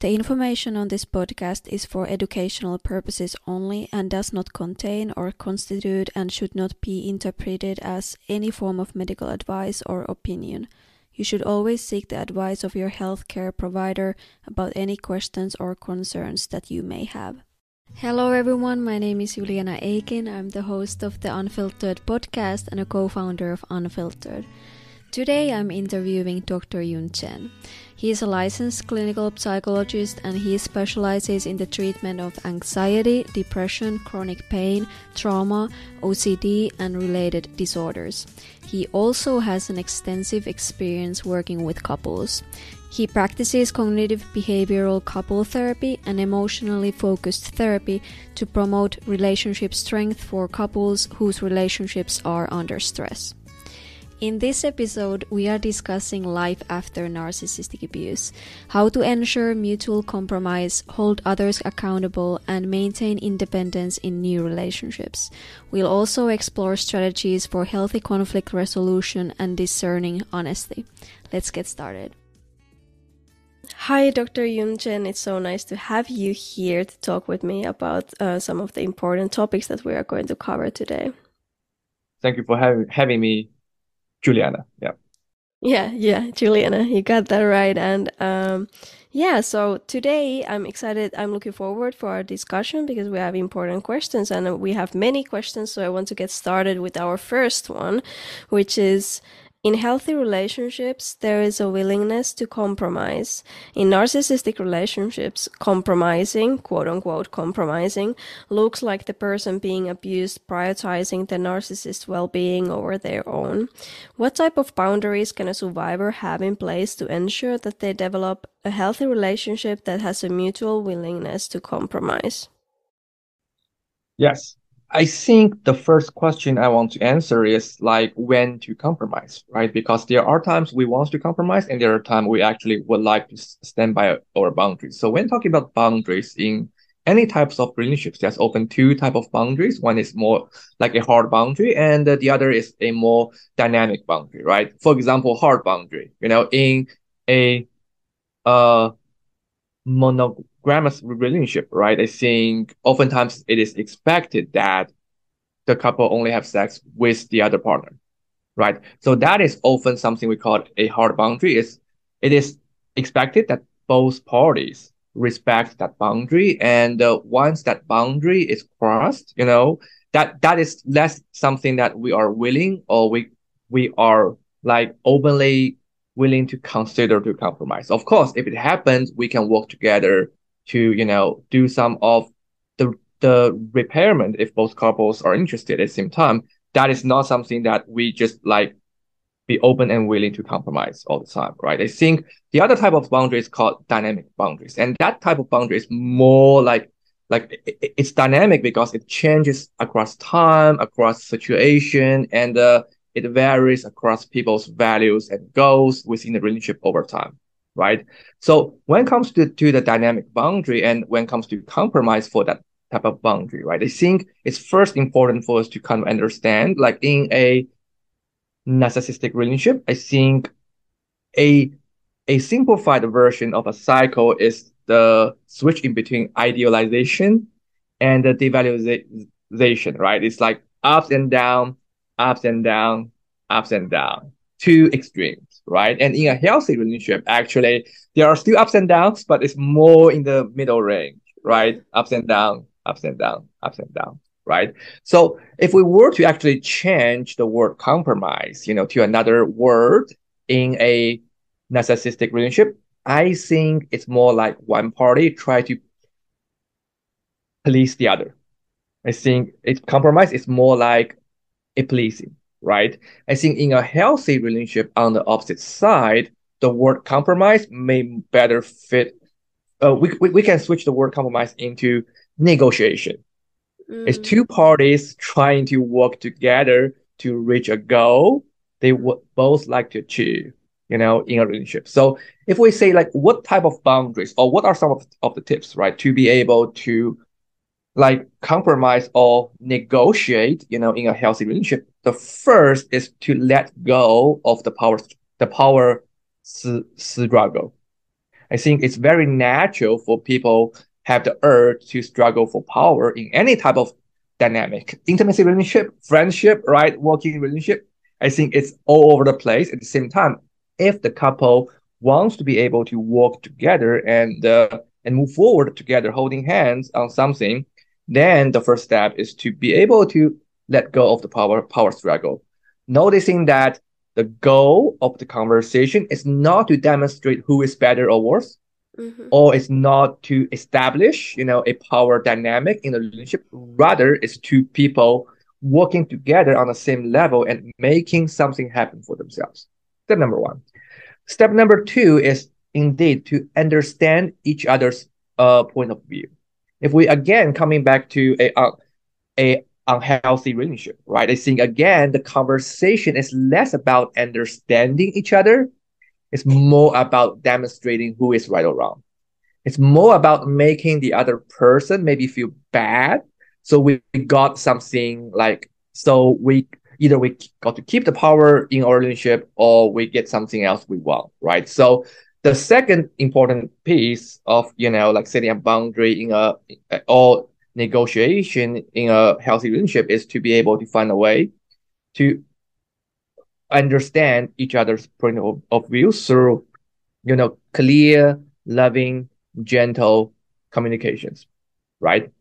The information on this podcast is for educational purposes only and does not contain or constitute and should not be interpreted as any form of medical advice or opinion. You should always seek the advice of your healthcare provider about any questions or concerns that you may have. Hello everyone, my name is Juliana Aiken. I'm the host of the Unfiltered podcast and a co founder of Unfiltered. Today I'm interviewing Dr. Yun Chen. He is a licensed clinical psychologist and he specializes in the treatment of anxiety, depression, chronic pain, trauma, OCD, and related disorders. He also has an extensive experience working with couples. He practices cognitive behavioral couple therapy and emotionally focused therapy to promote relationship strength for couples whose relationships are under stress. In this episode, we are discussing life after narcissistic abuse, how to ensure mutual compromise, hold others accountable, and maintain independence in new relationships. We'll also explore strategies for healthy conflict resolution and discerning honesty. Let's get started. Hi, Dr. Yun Chen. It's so nice to have you here to talk with me about uh, some of the important topics that we are going to cover today. Thank you for having having me Juliana. Yeah. Yeah, yeah, Juliana, you got that right. And um, yeah, so today I'm excited. I'm looking forward for our discussion because we have important questions and we have many questions. So I want to get started with our first one, which is in healthy relationships, there is a willingness to compromise. In narcissistic relationships, compromising, quote unquote, compromising, looks like the person being abused prioritizing the narcissist's well being over their own. What type of boundaries can a survivor have in place to ensure that they develop a healthy relationship that has a mutual willingness to compromise? Yes. I think the first question I want to answer is like when to compromise, right? Because there are times we want to compromise and there are times we actually would like to stand by our boundaries. So when talking about boundaries in any types of relationships, there's often two type of boundaries. One is more like a hard boundary and the other is a more dynamic boundary, right? For example, hard boundary, you know, in a uh monogamous relationship, right? I think oftentimes it is expected that the couple only have sex with the other partner, right? So that is often something we call a hard boundary. Is it is expected that both parties respect that boundary, and uh, once that boundary is crossed, you know that that is less something that we are willing or we we are like openly willing to consider to compromise. Of course, if it happens, we can work together to, you know, do some of the the repairment if both couples are interested at the same time. That is not something that we just like be open and willing to compromise all the time, right? I think the other type of boundary is called dynamic boundaries. And that type of boundary is more like like it's dynamic because it changes across time, across situation, and uh, it varies across people's values and goals within the relationship over time, right? So when it comes to, to the dynamic boundary and when it comes to compromise for that type of boundary, right? I think it's first important for us to kind of understand, like in a narcissistic relationship, I think a a simplified version of a cycle is the switch in between idealization and the devaluation, right? It's like ups and down, ups and down, ups and down, two extremes, right? And in a healthy relationship, actually, there are still ups and downs, but it's more in the middle range, right? Ups and down, ups and down, ups and down, right? So if we were to actually change the word compromise, you know, to another word in a narcissistic relationship, I think it's more like one party try to please the other. I think it compromise is more like pleasing, right? I think in a healthy relationship on the opposite side, the word compromise may better fit. Uh, we, we, we can switch the word compromise into negotiation. Mm. It's two parties trying to work together to reach a goal they would both like to achieve, you know, in a relationship. So if we say like what type of boundaries or what are some of, of the tips, right, to be able to like compromise or negotiate, you know, in a healthy relationship, the first is to let go of the power, the power struggle. I think it's very natural for people have the urge to struggle for power in any type of dynamic, intimacy relationship, friendship, right? Working relationship. I think it's all over the place. At the same time, if the couple wants to be able to work together and uh, and move forward together, holding hands on something, then the first step is to be able to let go of the power power struggle, noticing that the goal of the conversation is not to demonstrate who is better or worse, mm-hmm. or it's not to establish, you know, a power dynamic in a relationship. Rather, it's two people working together on the same level and making something happen for themselves. Step number one. Step number two is indeed to understand each other's uh, point of view. If we again coming back to a uh, a unhealthy relationship, right? I think again the conversation is less about understanding each other it's more about demonstrating who is right or wrong. It's more about making the other person maybe feel bad. So we got something like, so we either we got to keep the power in our relationship or we get something else we want, right? So the second important piece of, you know, like setting a boundary in a, or negotiation in a healthy relationship is to be able to find a way to understand each other's point of, of view through, you know, clear, loving, gentle communications, right?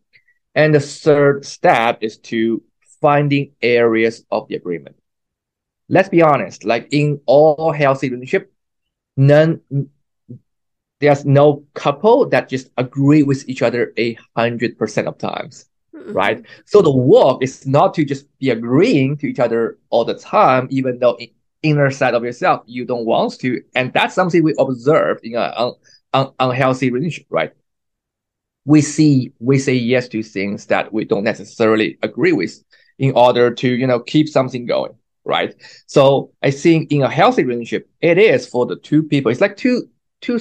And the third step is to finding areas of the agreement. Let's be honest, like in all healthy relationship, none there's no couple that just agree with each other a hundred percent of times mm-hmm. right? So the work is not to just be agreeing to each other all the time, even though in inner side of yourself you don't want to, and that's something we observe in an un, un, unhealthy relationship, right? We see we say yes to things that we don't necessarily agree with in order to you know keep something going, right? So I think in a healthy relationship, it is for the two people. It's like two two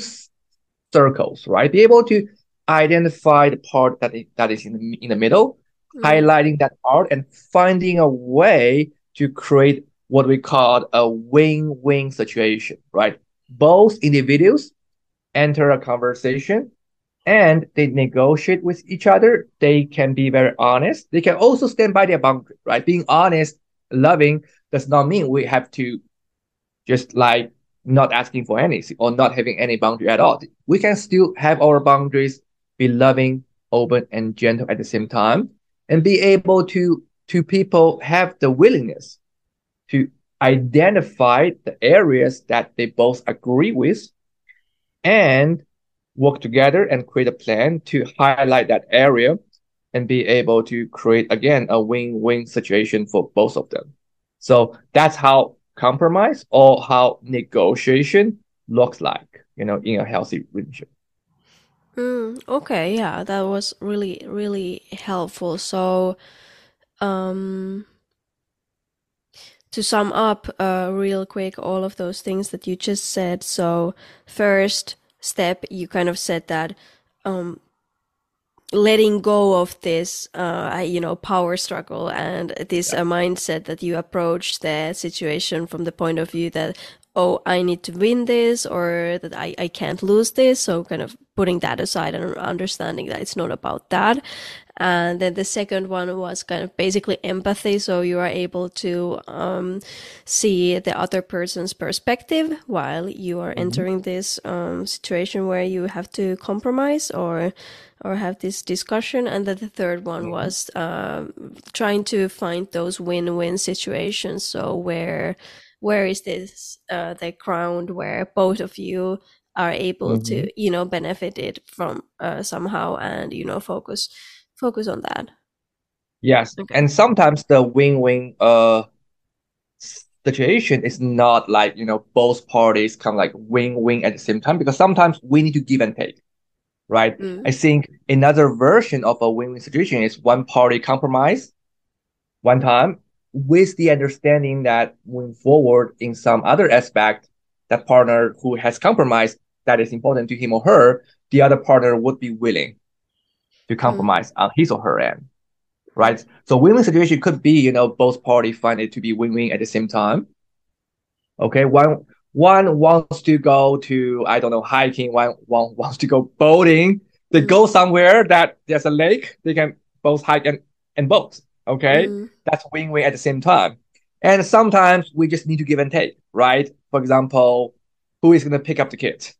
circles, right? Be able to identify the part that is, that is in the, in the middle, mm. highlighting that part and finding a way to create what we call a win-win situation, right? Both individuals enter a conversation and they negotiate with each other. They can be very honest. They can also stand by their boundary, right? Being honest, loving does not mean we have to just like not asking for anything or not having any boundary at all. We can still have our boundaries be loving, open, and gentle at the same time, and be able to to people have the willingness to identify the areas that they both agree with and work together and create a plan to highlight that area and be able to create again a win-win situation for both of them. So that's how compromise or how negotiation looks like, you know, in a healthy relationship. Mm, okay, yeah, that was really, really helpful. So, um, to sum up uh, real quick all of those things that you just said. So, first step, you kind of said that um, letting go of this, uh, you know, power struggle and this yeah. uh, mindset that you approach the situation from the point of view that, oh, I need to win this or that I, I can't lose this. So kind of putting that aside and understanding that it's not about that. And then the second one was kind of basically empathy. So you are able to um, see the other person's perspective while you are mm-hmm. entering this um, situation where you have to compromise or or have this discussion. And then the third one mm-hmm. was um, trying to find those win-win situations. So where where is this uh, the ground where both of you are able mm-hmm. to you know benefit it from uh, somehow and you know focus focus on that yes okay. and sometimes the win-win uh situation is not like you know both parties come like win-win at the same time because sometimes we need to give and take right mm. i think another version of a win-win situation is one party compromise one time with the understanding that moving forward in some other aspect, that partner who has compromised that is important to him or her, the other partner would be willing to hmm. compromise mm. on his or her end. Right. So win-win situation could be, you know, both parties find it to be win-win at the same time. Okay. One one wants to go to I don't know hiking, one one wants to go boating. They go somewhere that there's a lake. They can both hike and and boat. Okay, mm. that's win-win at the same time. And sometimes we just need to give and take, right? For example, who is going to pick up the kids,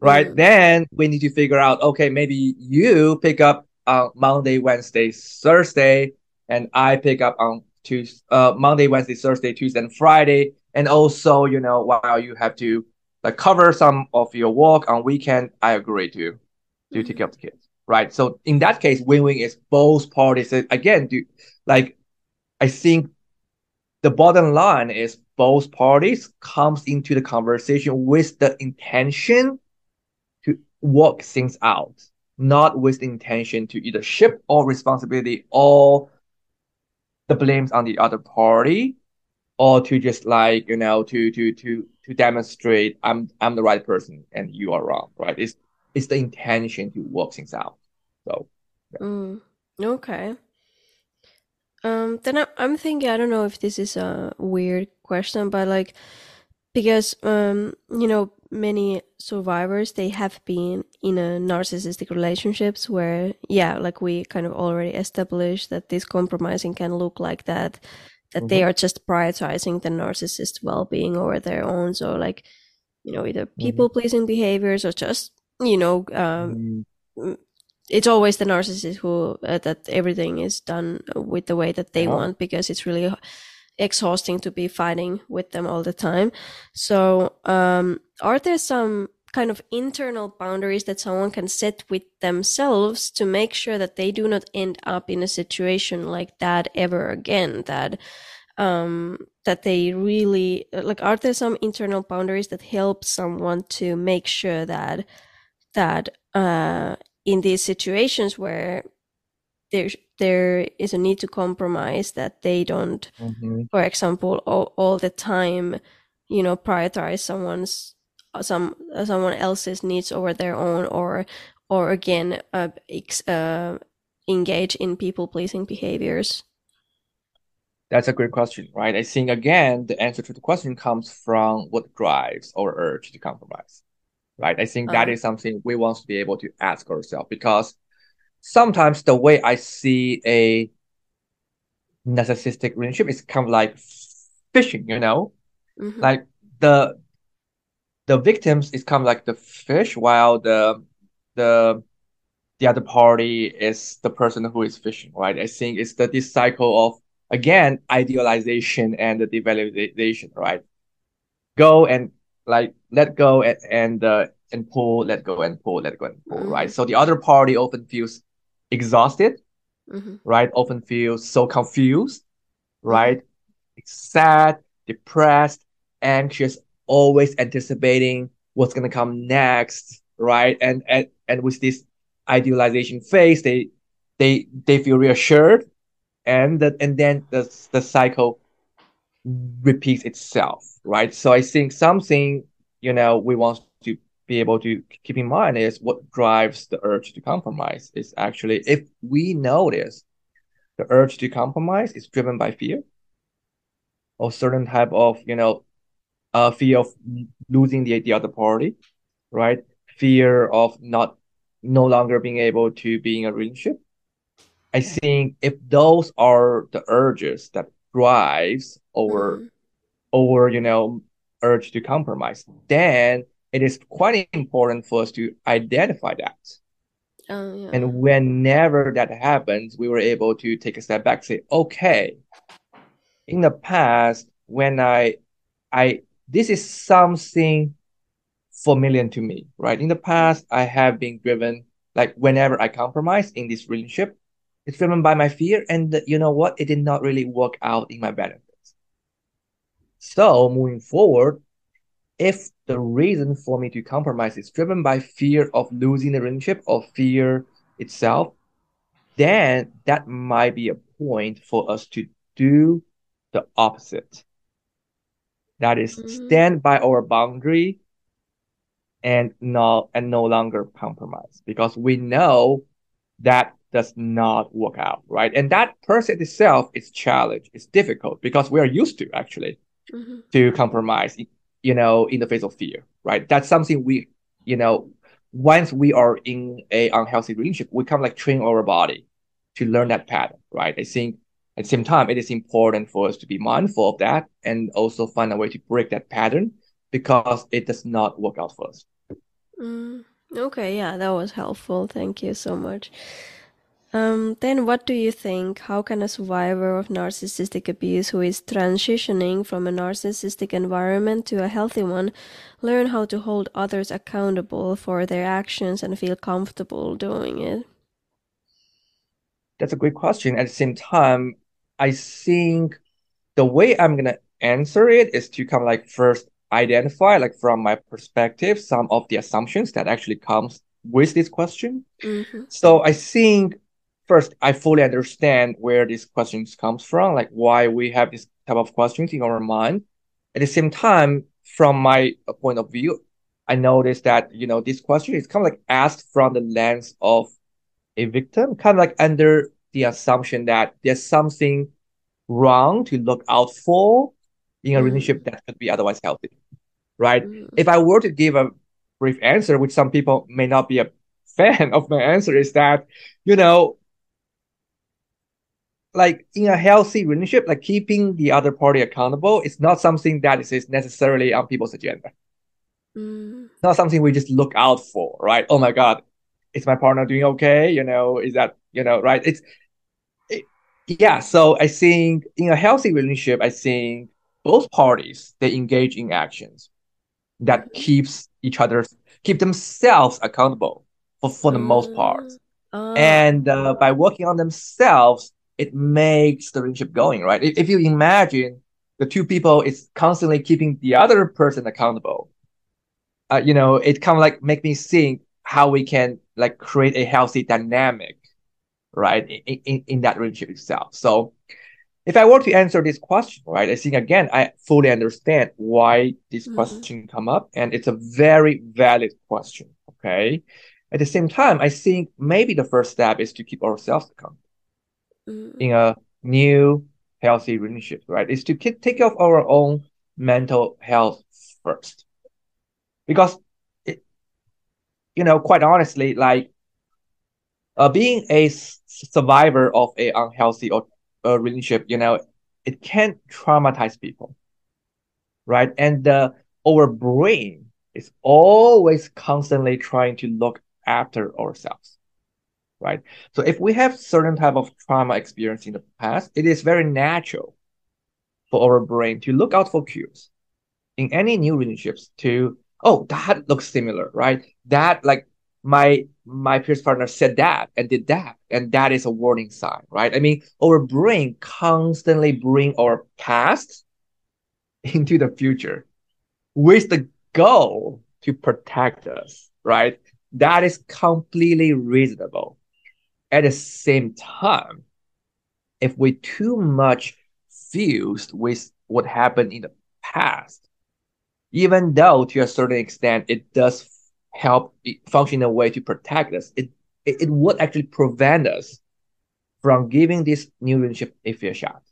right? Mm. Then we need to figure out, okay, maybe you pick up on Monday, Wednesday, Thursday, and I pick up on Tuesday, uh, Monday, Wednesday, Thursday, Tuesday, and Friday. And also, you know, while you have to like cover some of your work on weekend, I agree to to take mm-hmm. care of the kids, right? So in that case, win-win is both parties. Again, do like I think the bottom line is both parties comes into the conversation with the intention to work things out, not with the intention to either ship all responsibility or the blames on the other party or to just like you know to to to to demonstrate i'm i'm the right person and you are wrong right? It's it's the intention to work things out. So yeah. mm, okay. Um then I, i'm thinking i don't know if this is a weird question but like because um you know many survivors they have been in a narcissistic relationships where yeah like we kind of already established that this compromising can look like that that mm-hmm. they are just prioritizing the narcissist well-being over their own so like you know either mm-hmm. people pleasing mm-hmm. behaviors or just you know um, mm-hmm. it's always the narcissist who uh, that everything is done with the way that they uh-huh. want because it's really exhausting to be fighting with them all the time. So, um, are there some kind of internal boundaries that someone can set with themselves to make sure that they do not end up in a situation like that ever again? That um, that they really like are there some internal boundaries that help someone to make sure that that uh, in these situations where there there is a need to compromise that they don't mm-hmm. for example all, all the time you know prioritize someone's some someone else's needs over their own or or again uh, ex, uh, engage in people pleasing behaviors? That's a great question right? I think again the answer to the question comes from what drives our urge to compromise right? I think that uh, is something we want to be able to ask ourselves because sometimes the way I see a narcissistic relationship is kind of like fishing, you know, mm-hmm. like the the victims is kind of like the fish, while the the the other party is the person who is fishing, right? I think it's the this cycle of again idealization and the devaluation, right? Go and like let go and and uh, and pull, let go and pull, let go and pull, mm-hmm. right? So the other party often feels exhausted, mm-hmm. right? Often feels so confused, right? Sad, depressed, anxious, always anticipating what's gonna come next, right? And and and with this idealization phase, they they they feel reassured, and that and then the the cycle repeats itself, right? So I think something you know we want to be able to keep in mind is what drives the urge to compromise is actually if we notice the urge to compromise is driven by fear or certain type of you know uh, fear of losing the, the other party right fear of not no longer being able to be in a relationship i think if those are the urges that drives over mm-hmm. over you know urge to compromise then it is quite important for us to identify that. Oh, yeah. And whenever that happens, we were able to take a step back, say, okay, in the past, when I, I, this is something familiar to me, right? In the past, I have been driven, like whenever I compromise in this relationship, it's driven by my fear. And you know what? It did not really work out in my benefits. So moving forward, if the reason for me to compromise is driven by fear of losing the relationship or fear itself, then that might be a point for us to do the opposite. That is mm-hmm. stand by our boundary and no and no longer compromise because we know that does not work out, right? And that person itself is challenge, it's difficult because we are used to actually mm-hmm. to compromise you know, in the face of fear, right? That's something we, you know, once we are in a unhealthy relationship, we kind of like train our body to learn that pattern, right? I think at the same time, it is important for us to be mindful of that and also find a way to break that pattern because it does not work out for us. Mm, okay, yeah, that was helpful. Thank you so much. Um, then, what do you think? How can a survivor of narcissistic abuse who is transitioning from a narcissistic environment to a healthy one learn how to hold others accountable for their actions and feel comfortable doing it? That's a great question. At the same time, I think the way I'm gonna answer it is to kind of like first identify, like from my perspective, some of the assumptions that actually comes with this question. Mm-hmm. So I think first I fully understand where these questions comes from, like why we have this type of questions in our mind. At the same time, from my point of view, I noticed that you know this question is kind of like asked from the lens of a victim, kind of like under the assumption that there's something wrong to look out for in a mm. relationship that could be otherwise healthy, right? Mm. If I were to give a brief answer, which some people may not be a fan of my answer, is that, you know, like in a healthy relationship, like keeping the other party accountable is not something that is necessarily on people's agenda. Mm. Not something we just look out for, right? Oh my God, is my partner doing okay? You know, is that, you know, right? It's, it, yeah. So I think in a healthy relationship, I think both parties, they engage in actions that keeps each other, keep themselves accountable for, for the mm. most part. Uh. And uh, by working on themselves, it makes the relationship going, right? If, if you imagine the two people is constantly keeping the other person accountable, uh, you know, it kind of like make me think how we can like create a healthy dynamic, right, in, in, in that relationship itself. So if I were to answer this question, right, I think again, I fully understand why this mm-hmm. question come up and it's a very valid question. Okay. At the same time, I think maybe the first step is to keep ourselves accountable mm. in a new healthy relationship, right? Is to keep, take care of our own mental health first. Because, it, you know, quite honestly, like uh, being a survivor of a unhealthy or uh, relationship, you know, it can traumatize people, right? And uh, our brain is always constantly trying to look after ourselves right? So if we have certain type of trauma experience in the past, it is very natural for our brain to look out for cues in any new relationships to, oh, that looks similar, right? That like my my peers partner said that and did that, and that is a warning sign, right? I mean, our brain constantly bring our past into the future with the goal to protect us, right? That is completely reasonable at the same time, if we too much fused with what happened in the past, even though to a certain extent it does help function in a way to protect us, it, it, it would actually prevent us from giving this new relationship a fair shot.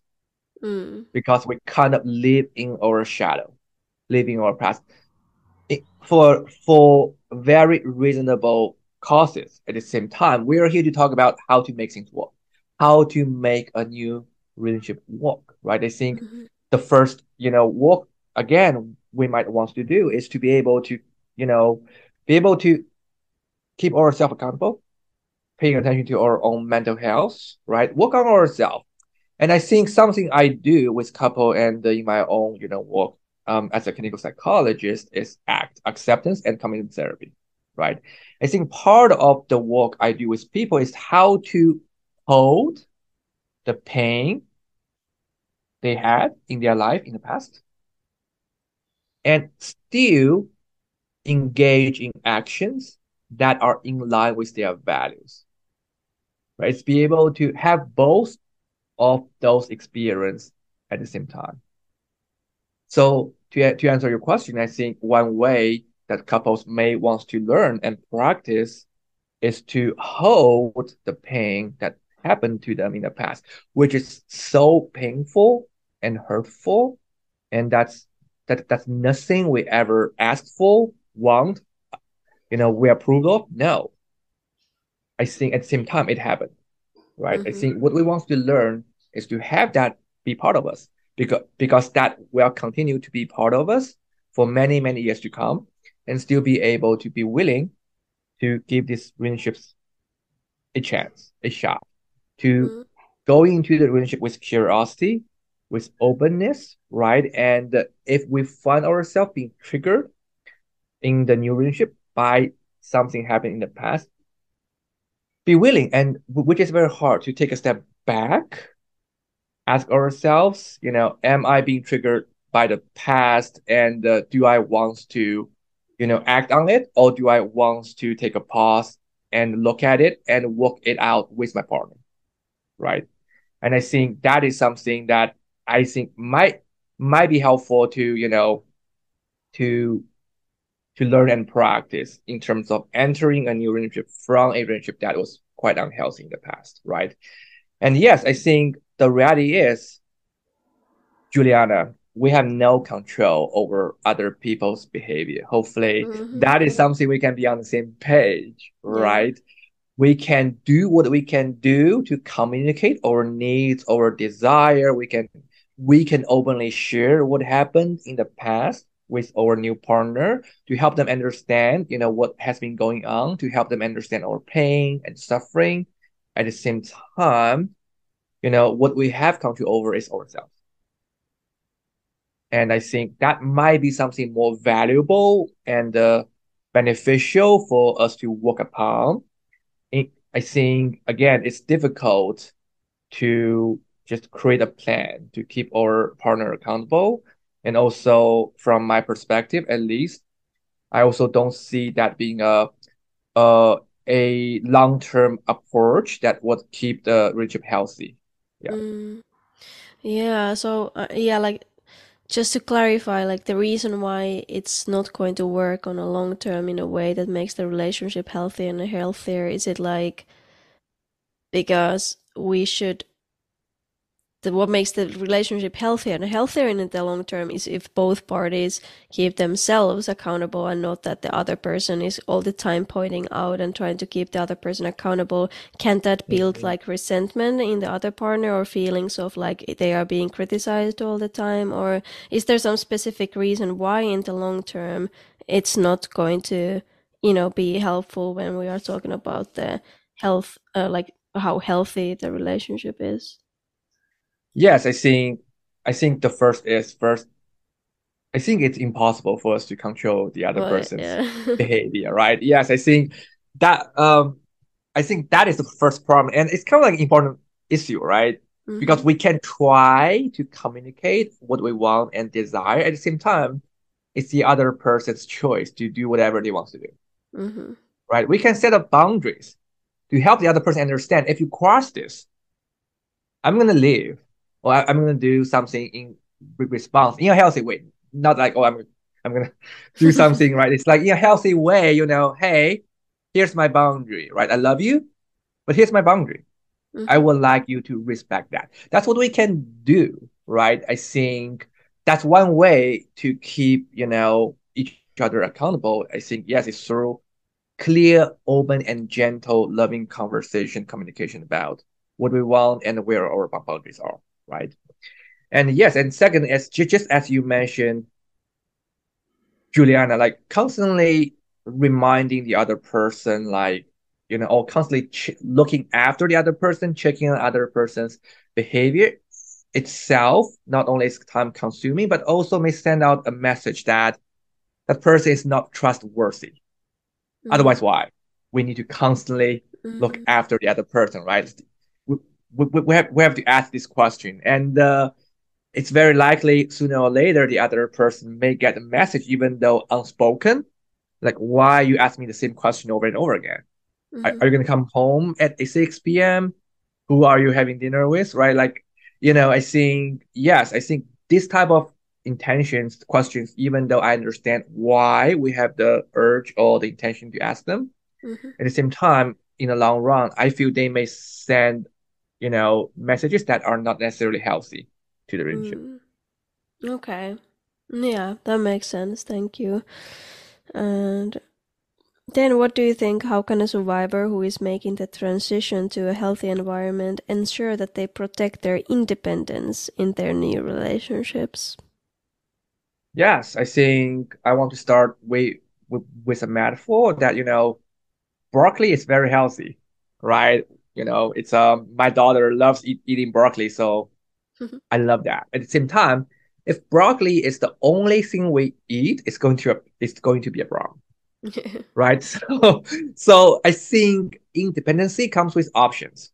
Mm. Because we kind of live in our shadow, live in our past. It, for for very reasonable causes. At the same time, we are here to talk about how to make things work, how to make a new relationship work, right? I think mm-hmm. the first, you know, work again we might want to do is to be able to, you know, be able to keep ourselves accountable, paying attention to our own mental health, right? Work on ourselves. And I think something I do with couple and in my own, you know, work um, as a clinical psychologist is act acceptance and commitment therapy right? I think part of the work I do with people is how to hold the pain they had in their life in the past and still engage in actions that are in line with their values. Right? It's be able to have both of those experience at the same time. So to, to answer your question, I think one way that couples may want to learn and practice is to hold the pain that happened to them in the past, which is so painful and hurtful. And that's that that's nothing we ever asked for, want, you know, we approve of. No. I think at the same time it happened. Right. Mm-hmm. I think what we want to learn is to have that be part of us because because that will continue to be part of us for many, many years to come and still be able to be willing to give these relationships a chance, a shot, to mm-hmm. go into the relationship with curiosity, with openness, right? And if we find ourselves being triggered in the new relationship by something happened in the past, be willing, and which is very hard to take a step back, ask ourselves, you know, am I being triggered by the past, and uh, do I want to, you know, act on it, or do I want to take a pause and look at it and work it out with my partner, right? And I think that is something that I think might might be helpful to you know to to learn and practice in terms of entering a new relationship from a relationship that was quite unhealthy in the past, right? And yes, I think the reality is, Juliana, we have no control over other people's behavior. Hopefully, mm-hmm. that is something we can be on the same page, yeah. right? We can do what we can do to communicate our needs, our desire. We can we can openly share what happened in the past with our new partner to help them understand, you know, what has been going on, to help them understand our pain and suffering. At the same time, you know, what we have control over is ourselves. And I think that might be something more valuable and uh, beneficial for us to work upon. I think, again, it's difficult to just create a plan to keep our partner accountable. And also, from my perspective, at least, I also don't see that being a a, a long term approach that would keep the relationship healthy. Yeah. Mm. Yeah. So uh, yeah, like just to clarify, like the reason why it's not going to work on a long term in a way that makes the relationship healthier and healthier, is it like because we should the, what makes the relationship healthier and healthier in the long term is if both parties keep themselves accountable and not that the other person is all the time pointing out and trying to keep the other person accountable. Can't that build mm-hmm. like resentment in the other partner or feelings of like they are being criticized all the time? Or is there some specific reason why in the long term it's not going to, you know, be helpful when we are talking about the health, uh, like how healthy the relationship is? Yes, I think I think the first is first. I think it's impossible for us to control the other person's yeah. behavior, right? Yes, I think that um, I think that is the first problem, and it's kind of like an important issue, right? Mm-hmm. Because we can try to communicate what we want and desire at the same time. It's the other person's choice to do whatever they want to do, mm-hmm. right? We can set up boundaries to help the other person understand. If you cross this, I'm gonna leave or I, am gonna do something in response in a healthy way. Not like oh I'm I'm gonna do something right. It's like in a healthy way, you know. Hey, here's my boundary, right? I love you, but here's my boundary. Mm-hmm. I would like you to respect that. That's what we can do, right? I think that's one way to keep you know each other accountable. I think yes, it's through clear, open, and gentle, loving conversation, communication about what we want and where our boundaries are right? And yes, and second, as just as you mentioned, Juliana, like constantly reminding the other person, like you know, or constantly ch- looking after the other person, checking on other person's behavior itself, not only is time consuming, but also may send out a message that that person is not trustworthy. Mm-hmm. Otherwise, why? We need to constantly mm-hmm. look after the other person, right? We, we, have, we have to ask this question. And uh, it's very likely sooner or later the other person may get a message, even though unspoken. Like, why you ask me the same question over and over again? Mm-hmm. Are, are, you going to come home at 6 p.m.? Who are you having dinner with? Right? Like, you know, I think, yes, I think this type of intentions, questions, even though I understand why we have the urge or the intention to ask them, mm-hmm. at the same time, in the long run, I feel they may send you know, messages that are not necessarily healthy to the relationship. Mm. Okay. Yeah, that makes sense. Thank you. And then, what do you think? How can a survivor who is making the transition to a healthy environment ensure that they protect their independence in their new relationships? Yes, I think I want to start with, with, with a metaphor that, you know, broccoli is very healthy, right? You know, it's um my daughter loves eat, eating broccoli, so I love that. At the same time, if broccoli is the only thing we eat, it's going to it's going to be a problem. right? So so I think independency comes with options.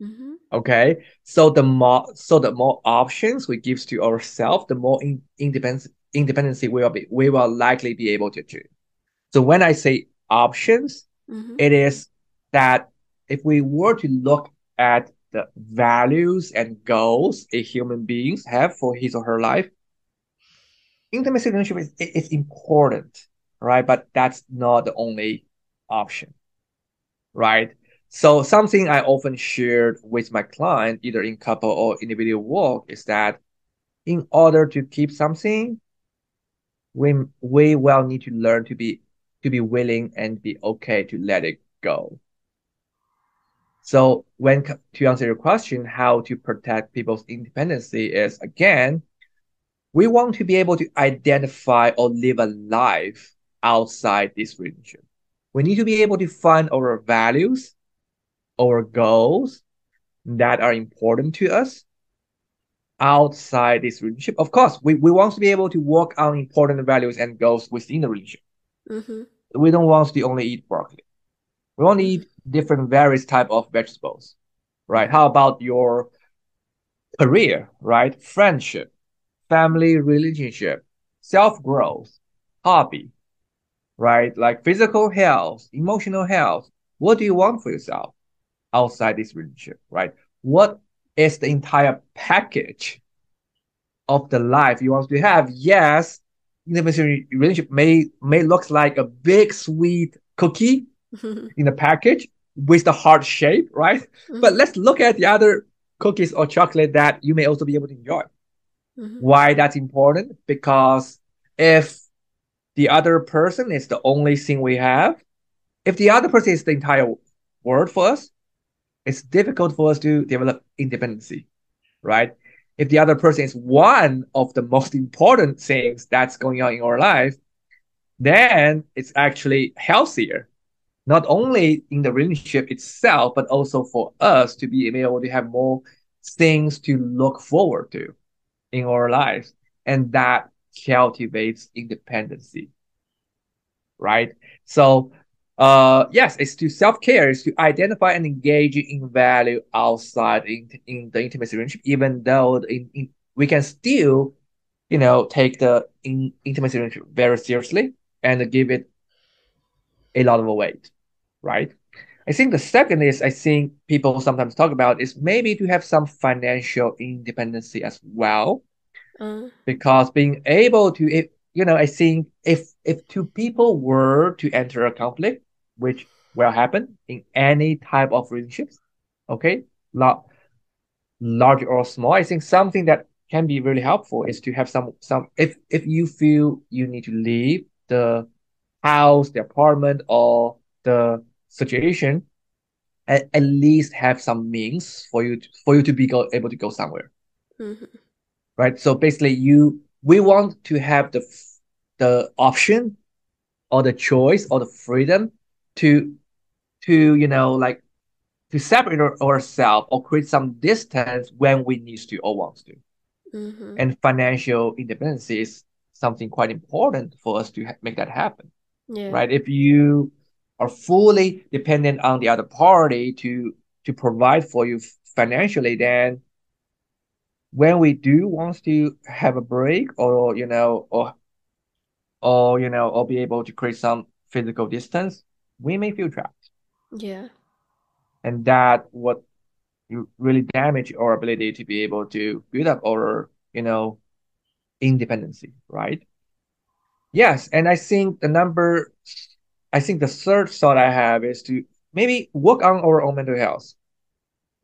Mm-hmm. Okay. So the more so the more options we give to ourselves, the more in, independence independency we will be we will likely be able to achieve. So when I say options, mm-hmm. it is that if we were to look at the values and goals a human beings have for his or her life, intimacy relationship is, is important, right? But that's not the only option, right? So something I often shared with my client, either in couple or individual work, is that in order to keep something, we we will need to learn to be to be willing and be okay to let it go. So when to answer your question, how to protect people's independency is again, we want to be able to identify or live a life outside this relationship. We need to be able to find our values, our goals that are important to us outside this relationship. Of course, we, we want to be able to work on important values and goals within the relationship. Mm-hmm. We don't want to only eat broccoli. We want to eat different various type of vegetables, right? How about your career, right? Friendship, family relationship, self growth, hobby, right? Like physical health, emotional health. What do you want for yourself outside this relationship, right? What is the entire package of the life you want to have? Yes, intimacy relationship may may look like a big sweet cookie in the package with the heart shape, right? Mm-hmm. But let's look at the other cookies or chocolate that you may also be able to enjoy. Mm-hmm. Why that's important? Because if the other person is the only thing we have, if the other person is the entire world for us, it's difficult for us to develop independency, right? If the other person is one of the most important things that's going on in our life, then it's actually healthier not only in the relationship itself, but also for us to be able to have more things to look forward to in our lives. And that cultivates independency. Right? So, uh, yes, it's to self care, is to identify and engage in value outside in, in the intimacy relationship, even though in, in, we can still, you know, take the in, intimacy relationship very seriously and give it a lot of weight right? I think the second is I think people sometimes talk about is maybe to have some financial independency as well. Uh. Because being able to if you know, I think if if two people were to enter a conflict, which will happen in any type of relationships, okay, large, large or small, I think something that can be really helpful is to have some some if if you feel you need to leave the house, the apartment, or the situation, at, at least have some means for you to, for you to be go, able to go somewhere. Mm-hmm. Right. So basically, you we want to have the the option or the choice or the freedom to to you know like to separate our, ourselves or create some distance when we need to or want to. Mm-hmm. And financial independence is something quite important for us to ha- make that happen. Yeah. Right. If you are fully dependent on the other party to to provide for you financially, then when we do want to have a break or you know or or you know or be able to create some physical distance, we may feel trapped. Yeah. And that what you really damage our ability to be able to build up our, you know, independency, right? Yes, and I think the number I think the third thought I have is to maybe work on our own mental health.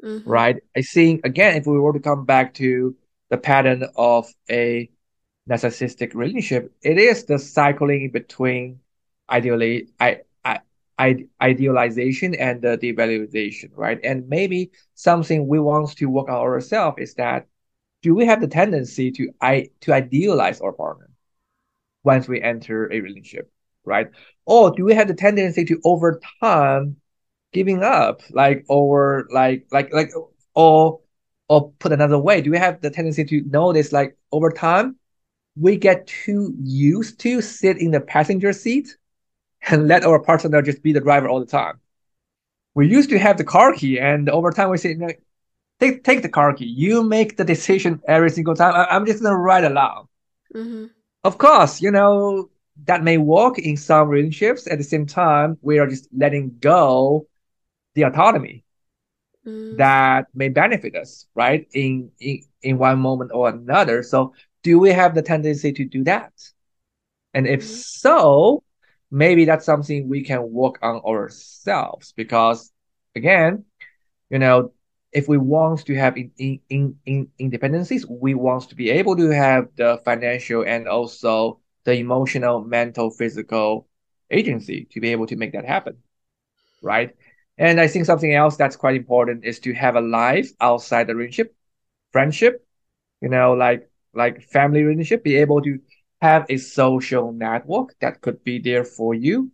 Mm-hmm. Right. I think again, if we were to come back to the pattern of a narcissistic relationship, it is the cycling between ideally I, I, I, idealization and the devaluation, right? And maybe something we want to work on ourselves is that do we have the tendency to I to idealize our partner once we enter a relationship, right? Or do we have the tendency to over time giving up, like over like like like or or put another way, do we have the tendency to notice like over time we get too used to sit in the passenger seat and let our partner just be the driver all the time. We used to have the car key, and over time we say, take take the car key. You make the decision every single time. I, am just gonna ride along. Mm-hmm. Of course, you know that may work in some relationships. At the same time, we are just letting go the autonomy mm. that may benefit us, right? In in in one moment or another. So do we have the tendency to do that? And if mm-hmm. so, maybe that's something we can work on ourselves because again, you know, if we want to have in, in, in, in independencies, we want to be able to have the financial and also the emotional, mental, physical agency to be able to make that happen. Right. And I think something else that's quite important is to have a life outside the relationship, friendship, you know, like like family relationship, be able to have a social network that could be there for you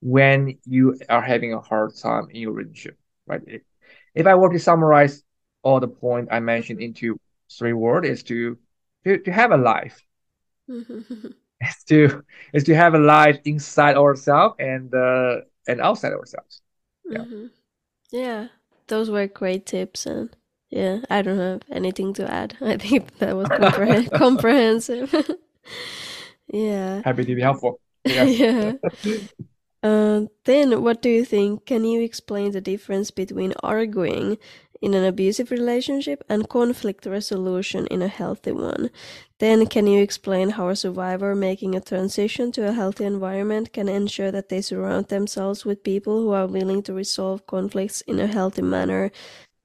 when you are having a hard time in your relationship, right? If, if I were to summarize all the point I mentioned into three words, is to to, to have a life. is to is to have a life inside ourselves and uh, and outside ourselves. Yeah. Mm-hmm. Yeah, those were great tips and yeah, I don't have anything to add. I think that was compre- comprehensive. yeah. Happy to be helpful. yeah. Uh, then, what do you think? Can you explain the difference between arguing in an abusive relationship and conflict resolution in a healthy one? Then, can you explain how a survivor making a transition to a healthy environment can ensure that they surround themselves with people who are willing to resolve conflicts in a healthy manner?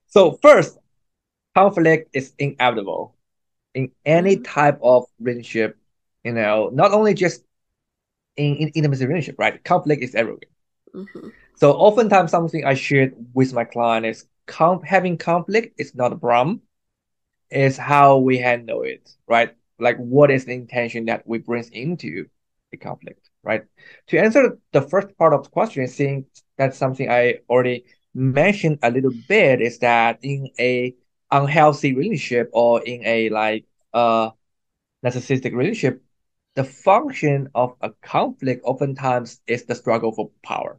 So, first, conflict is inevitable in any mm-hmm. type of relationship, you know, not only just in, in intimacy relationship, right? Conflict is everywhere. Mm-hmm. So oftentimes something I shared with my client is com- having conflict is not a problem. It's how we handle it, right? Like what is the intention that we bring into the conflict, right? To answer the first part of the question, think that's something I already mentioned a little bit is that in a unhealthy relationship or in a like uh narcissistic relationship, the function of a conflict oftentimes is the struggle for power.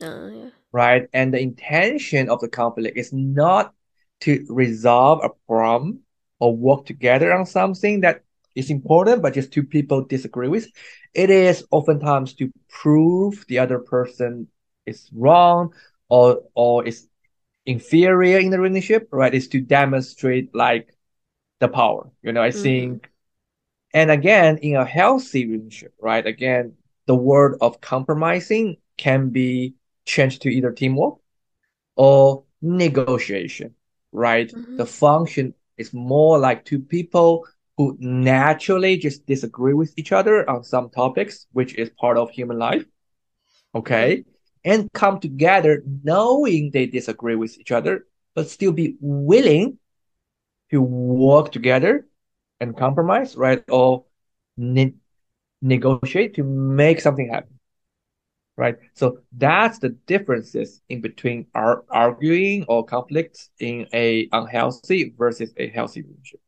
Uh, yeah. Right. And the intention of the conflict is not to resolve a problem or work together on something that is important, but just two people disagree with. It is oftentimes to prove the other person is wrong or or is inferior in the relationship, right? Is to demonstrate like the power. You know, I mm-hmm. think and again, in a healthy relationship, right? Again, the word of compromising can be changed to either teamwork or negotiation, right? Mm-hmm. The function is more like two people who naturally just disagree with each other on some topics, which is part of human life. Okay. And come together knowing they disagree with each other, but still be willing to work together and compromise, right? Or ne- negotiate to make something happen, right? So that's the differences in between ar- arguing or conflicts in a unhealthy versus a healthy relationship,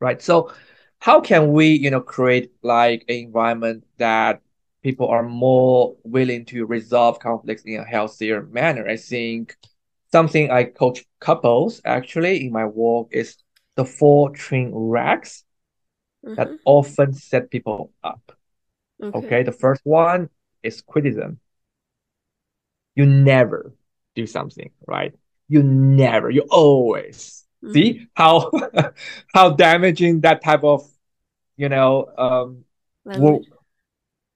right? So how can we, you know, create like an environment that people are more willing to resolve conflicts in a healthier manner. I think something I coach couples actually in my work is the four train wrecks mm-hmm. that often set people up. Okay. okay. The first one is criticism. You never do something, right? You never, you always mm-hmm. see how how damaging that type of you know um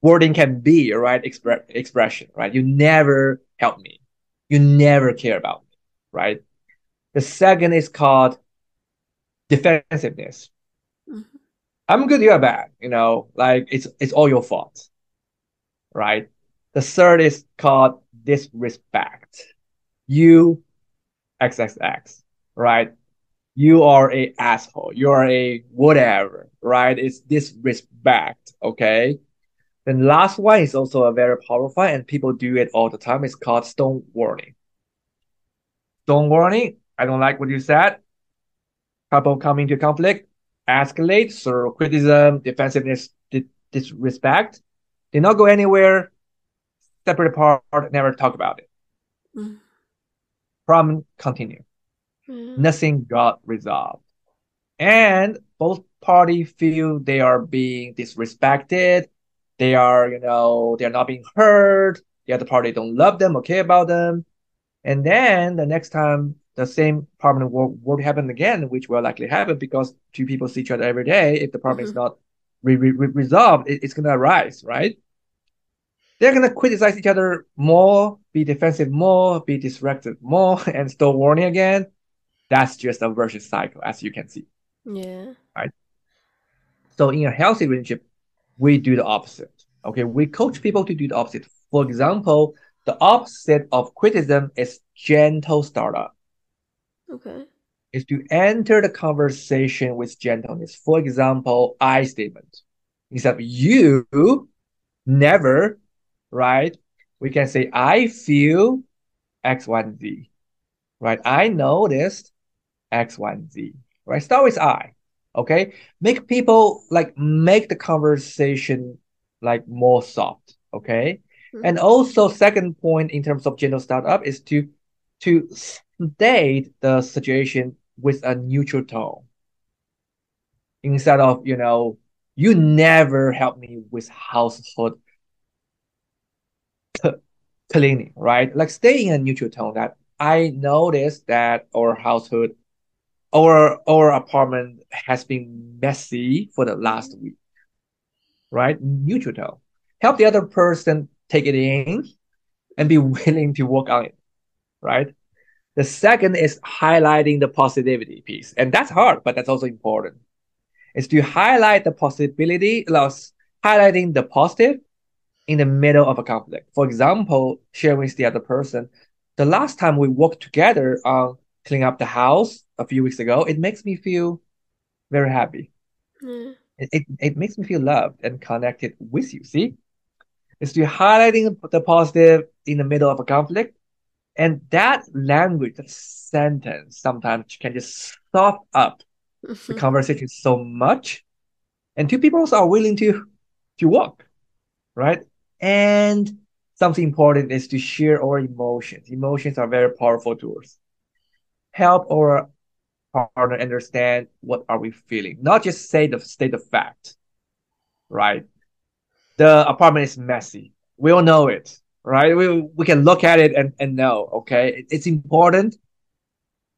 wording can be, right? Expre- expression, right? You never help me. You never care about me, right? The second is called defensiveness. Mm-hmm. I'm good, you're bad. You know, like it's it's all your fault, right? The third is called disrespect. You XXX, right? You are a asshole. You are a whatever, right? It's disrespect, okay? Then last one is also a very powerful and people do it all the time. It's called stone warning. Stonewalling. I don't like what you said. Couple come into conflict, escalate, so criticism, defensiveness, disrespect. Did not go anywhere. Separate apart, never talk about it. Mm. Problem continue. Mm. Nothing got resolved. And both parties feel they are being disrespected. They are, you know, they're not being heard. The other party don't love them or care about them. And then the next time the same problem will, will happen again, which will likely happen because two people see each other every day. If the problem mm-hmm. is not re- re- resolved, it, it's going to arise, right? They're going to criticize each other more, be defensive more, be disruptive more, and start warning again. That's just a vicious cycle, as you can see. Yeah. Right. So in a healthy relationship, we do the opposite. Okay, we coach people to do the opposite. For example, the opposite of criticism is gentle startup. Okay. Is to enter the conversation with gentleness. For example, I statement. Instead of you never, right? We can say I feel X, Y, Z. Right? I noticed X, Y, Z. Right? Start with I. Okay. Make people like make the conversation like more soft. Okay. Mm-hmm. And also second point in terms of gentle startup is to to state the situation with a neutral tone. Instead of you know you never help me with household cleaning right? Like stay in a neutral tone that i noticed that our household our our apartment has been messy for the last week right? Neutral tone. Help the other person take it in and be willing to work on it right the second is highlighting the positivity piece. And that's hard, but that's also important. Is to highlight the possibility, highlighting the positive in the middle of a conflict. For example, sharing with the other person, the last time we worked together on cleaning up the house a few weeks ago, it makes me feel very happy. Mm. It, it, it makes me feel loved and connected with you. See? It's to highlighting the positive in the middle of a conflict and that language, that sentence sometimes can just stop up the mm-hmm. conversation so much. And two people are willing to to walk, right? And something important is to share our emotions. Emotions are very powerful tools. Help our partner understand what are we feeling, not just say the state of fact, right? The apartment is messy. We all know it right? We, we can look at it and, and know, okay, it, it's important.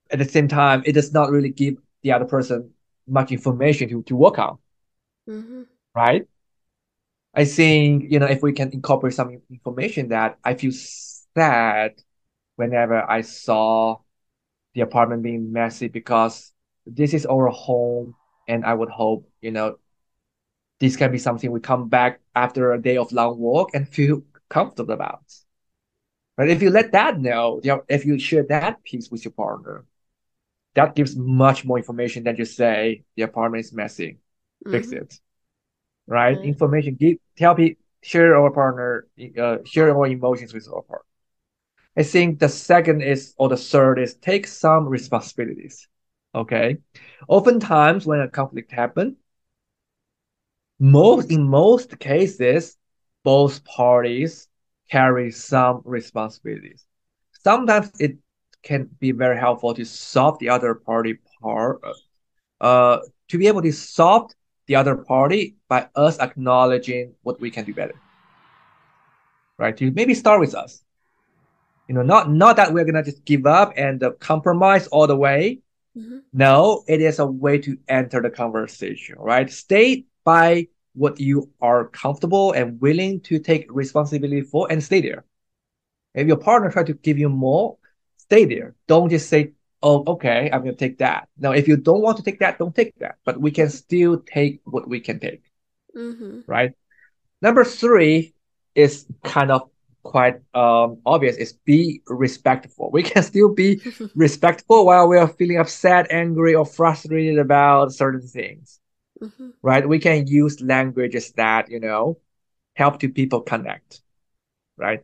At the same time, it does not really give the other person much information to, to work on, mm-hmm. right? I think, you know, if we can incorporate some information that I feel sad whenever I saw the apartment being messy because this is our home and I would hope, you know, this can be something we come back after a day of long walk and feel comfortable about. But if you let that know, you know, if you share that piece with your partner, that gives much more information than just say the apartment is messy, mm-hmm. fix it. Right? Mm-hmm. Information, give, tell people, share our partner, uh, share our emotions with our partner. I think the second is, or the third is take some responsibilities. Okay. Oftentimes when a conflict happens, most, in most cases, both parties carry some responsibilities. Sometimes it can be very helpful to solve the other party part, uh, to be able to solve the other party by us acknowledging what we can do better. Right? To maybe start with us. You know, not not that we're gonna just give up and uh, compromise all the way. Mm-hmm. No, it is a way to enter the conversation. Right? Stay by what you are comfortable and willing to take responsibility for and stay there. If your partner try to give you more, stay there. Don't just say oh, okay, I'm going to take that. Now, if you don't want to take that, don't take that. But we can still take what we can take. Mm-hmm. Right. Number three is kind of quite um, obvious is be respectful. We can still be respectful while we are feeling upset, angry, or frustrated about certain things. Mm-hmm. Right? We can use languages that, you know, help to people connect. Right?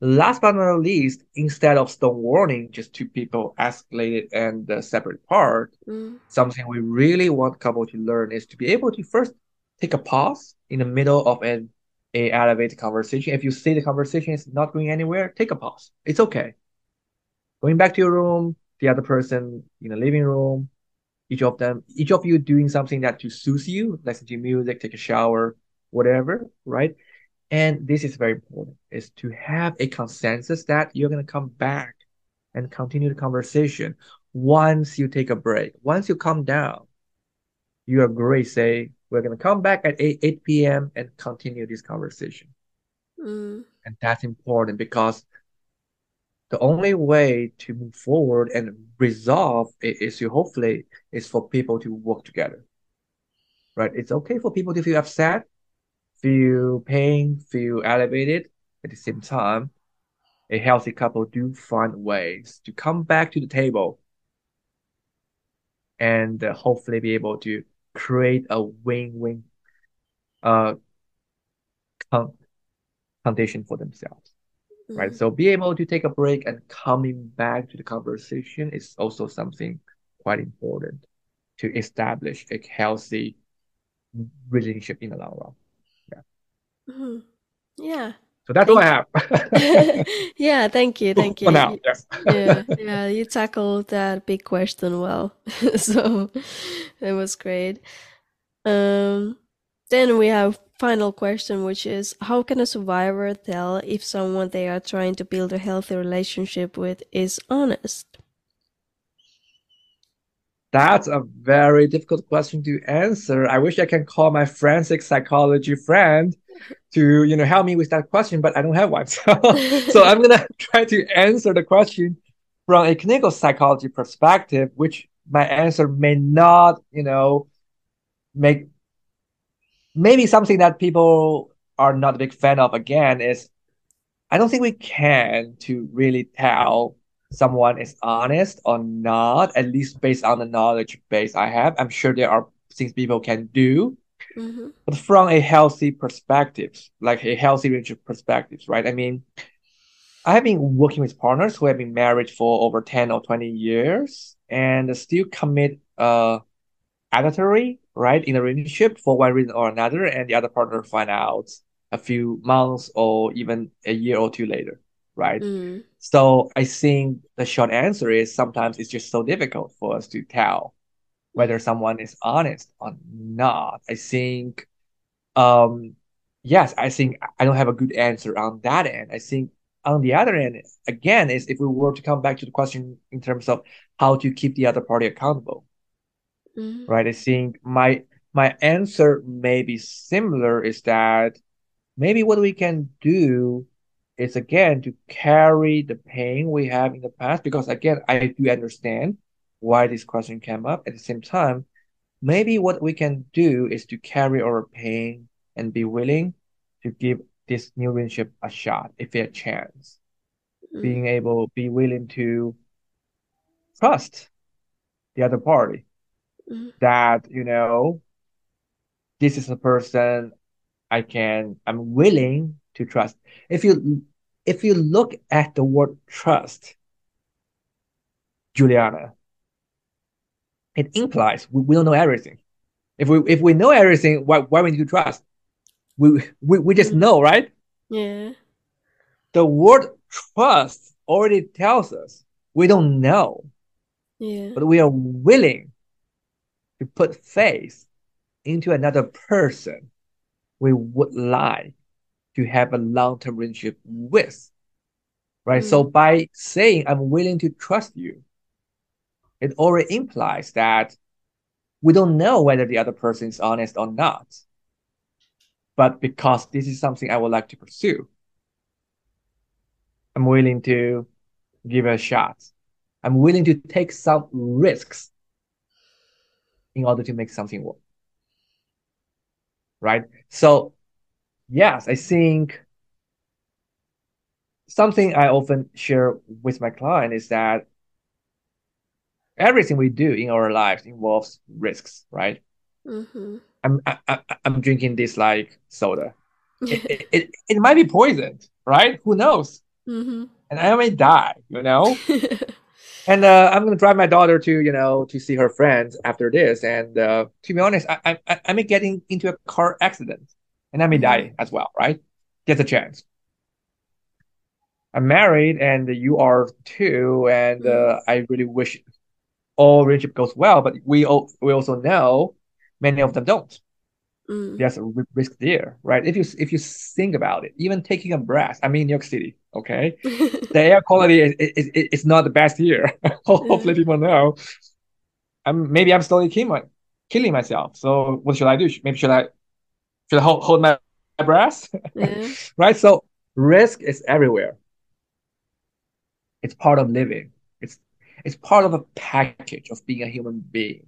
Last but not least, instead of stonewalling just two people escalated and the separate part, Mm. something we really want couple to learn is to be able to first take a pause in the middle of an a elevated conversation. If you see the conversation is not going anywhere, take a pause. It's okay. Going back to your room, the other person in the living room, each of them, each of you doing something that to soothe you, listen to music, take a shower, whatever, right? And this is very important, is to have a consensus that you're gonna come back and continue the conversation once you take a break. Once you calm down, you agree, say, we're gonna come back at 8, 8 p.m. and continue this conversation. Mm. And that's important because the only way to move forward and resolve is to hopefully is for people to work together. Right? It's okay for people to feel upset, feel pain, feel elevated. At the same time, a healthy couple do find ways to come back to the table and uh, hopefully be able to create a win-win uh con condition for themselves right? Mm. So be able to take a break and coming back to the conversation is also something quite important to establish a healthy relationship in the long run. Mhm. Yeah. So that's all I have. yeah, thank you, thank you. For now, yes. yeah, yeah, you tackled that big question well. so it was great. Um, then we have final question, which is how can a survivor tell if someone they are trying to build a healthy relationship with is honest? That's a very difficult question to answer. I wish I can call my forensic psychology friend to, you know, help me with that question, but I don't have one. So, so I'm gonna try to answer the question from a clinical psychology perspective, which my answer may not, you know, make maybe something that people are not a big fan of again is I don't think we can to really tell someone is honest or not, at least based on the knowledge base I have. I'm sure there are things people can do, hmm but from a healthy perspective, like a healthy range of perspectives, right? I mean, I have been working with partners who have been married for over 10 or 20 years and still commit uh adultery, right, in a relationship for one reason or another, and the other partner find out a few months or even a year or two later, right? Mm. So I think the short answer is sometimes it's just so difficult for us to tell whether someone is honest or not. I think, um, yes, I think I don't have a good answer on that end. I think on the other end, again, is if we were to come back to the question in terms of how to keep the other party accountable, Mhm. right? I think my my answer may be similar is that maybe what we can do is again to carry the pain we have in the past because again I do understand why this question came up. At the same time, maybe what we can do is to carry our pain and be willing to give this new relationship a shot, if a chance. Mm. Being able, be willing to trust the other party Mhm. that, you know, this is a person I can, I'm willing to trust. If you, if you look at the word trust, Juliana, it implies we, we don't know everything. If we, if we know everything, why, why we need to trust? We, we, we just Mm. know, right? Yeah. The word trust already tells us we don't know, Yeah. but we are willing to put faith into another person we would like to have a long-term relationship with. Right? So Mm. by saying I'm willing to trust you, it already implies that we don't know whether the other person is honest or not. But because this is something I would like to pursue, I'm willing to give it a shot. I'm willing to take some risks in order to make something work. Right? So, yes, I think something I often share with my client is that everything we do in our lives involves risks, right? Mm-hmm. I'm I, am i am drinking this like soda. it, it, it, might be poisoned, right? Who knows? Mm-hmm. And I may die, you know. and uh, I'm gonna drive my daughter to you know to see her friends after this. And uh, to be honest, I, I I may get in, into a car accident, and I may mm-hmm. die as well, right? Get a chance. I'm married, and you are too, and uh, mm-hmm. I really wish all relationship goes well. But we all, we also know many of them don't. Mm. There's a risk there, right? If you if you think about it, even taking a breath. I mean, New York City, okay, the air quality is, is, is, is not the best here. Hopefully, people know. I'm maybe I'm slowly killing, killing myself. So what should I do? Maybe should I should I hold, hold my breath? Yeah. right. So risk is everywhere. It's part of living. It's it's part of a package of being a human being.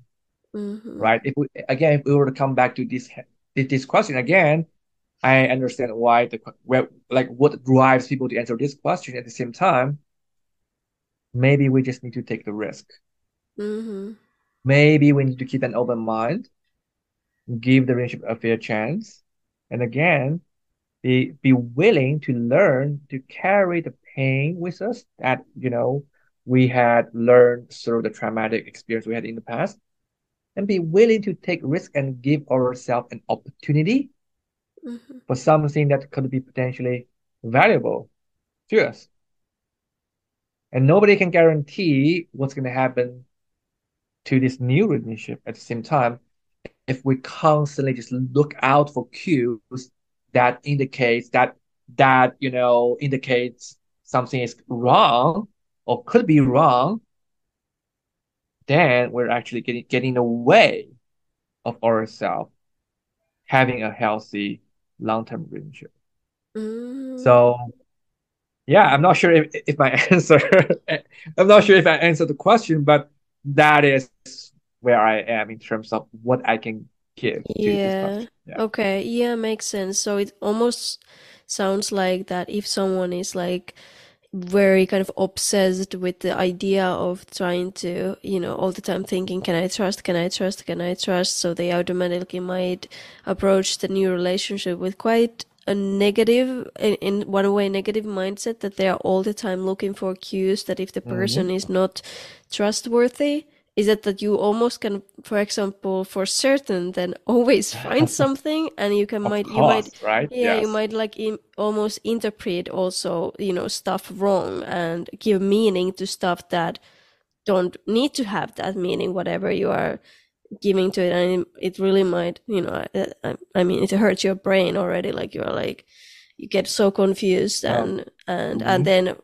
Mm-hmm. Right. If we again, if we were to come back to this this question again, I understand why the where like what drives people to answer this question. At the same time, maybe we just need to take the risk. Mm-hmm. Maybe we need to keep an open mind, give the relationship a fair chance, and again, be be willing to learn to carry the pain with us that you know we had learned through the traumatic experience we had in the past and be willing to take risk and give ourselves an opportunity mm-hmm. for something that could be potentially valuable to us. And nobody can guarantee what's going to happen to this new relationship at the same time if we constantly just look out for cues that indicates that that you know indicates something is wrong or could be wrong then we're actually getting getting away of ourselves having a healthy long-term relationship. Mm. So yeah, I'm not sure if, if my answer I'm not sure if I answered the question, but that is where I am in terms of what I can give. Yeah. yeah. Okay. Yeah, makes sense. So it almost sounds like that if someone is like very kind of obsessed with the idea of trying to, you know, all the time thinking, can I trust? Can I trust? Can I trust? So they automatically might approach the new relationship with quite a negative, in, in one way, negative mindset that they are all the time looking for cues that if the person mm-hmm. is not trustworthy, is it that you almost can for example for certain then always find something and you can of might course, you might right yeah yes. you might like almost interpret also you know stuff wrong and give meaning to stuff that don't need to have that meaning whatever you are giving to it and it really might you know i, I mean it hurts your brain already like you're like you get so confused and and mm-hmm. and then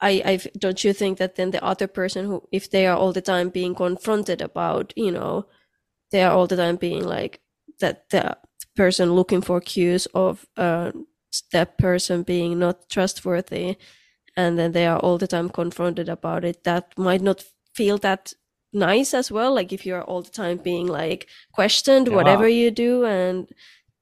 I, I don't you think that then the other person who, if they are all the time being confronted about, you know, they are all the time being like that the person looking for cues of uh, that person being not trustworthy, and then they are all the time confronted about it. That might not feel that nice as well. Like if you're all the time being like questioned, yeah. whatever you do, and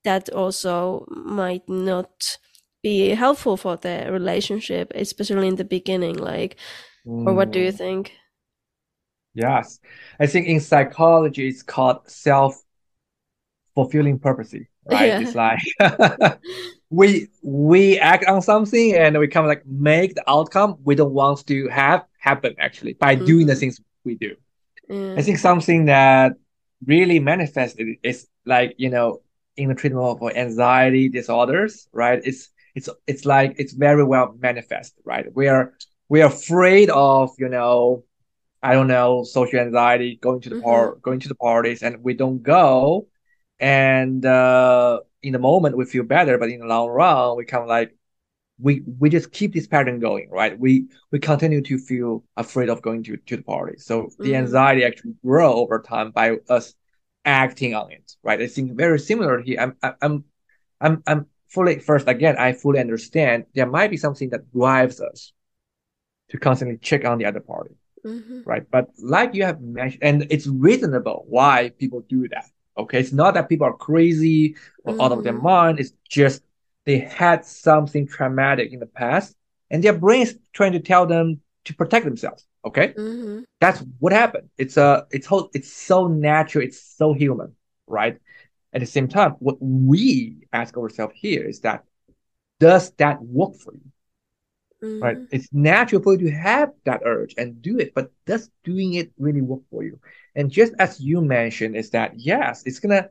that also might not be helpful for the relationship, especially in the beginning? Like, mm. or what do you mm. think? Yes, I think in psychology it's called self fulfilling purpose, right? Yeah. It's like we we act on something and we kind of like make the outcome we don't want to have happen actually by mm-hmm. doing the things we do. I think something that really manifested is like you know in the treatment of anxiety disorders, right? It's it's it's like it's very well manifest, right? We are we are afraid of you know I don't know social anxiety going to the mm-hmm. par going to the parties and we don't go, and uh, in the moment we feel better, but in the long run we kind of like we we just keep this pattern going, right? We we continue to feel afraid of going to to the party, so mm-hmm. the anxiety actually grow over time by us acting on it, right? I think very similar here. I'm I'm I'm I'm fully first again i fully understand there might be something that drives us to constantly check on the other party Mm-hmm. right? But like you have mentioned, and it's reasonable why people do that. Okay, it's not that people are crazy or out of their Mhm. mind. It's just they had something traumatic in the past, and their brain is trying to tell them to protect themselves. Okay, Mm-hmm. that's what happened. It's a, it's whole, it's so natural. It's so human, right? At the same time, what we ask ourselves here is that, does that work for you? right? Mm-hmm. It's natural for you to have that urge and do it, but does doing it really work for you? And just as you mentioned, is that yes, it's gonna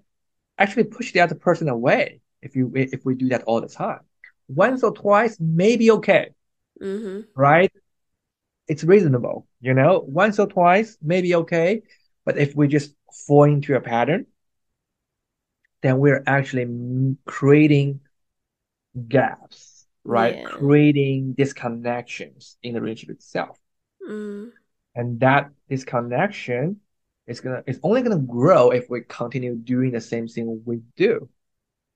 actually push the other person away if you if we do that all the time. Once or twice, maybe okay, Mm-hmm. right? It's reasonable, you know. Once or twice, maybe okay, but if we just fall into a pattern, then we're actually creating gaps, right? Yeah. Creating disconnections in the relationship itself. Mm. and that disconnection is gonna it's only gonna grow if we continue doing the same thing we do.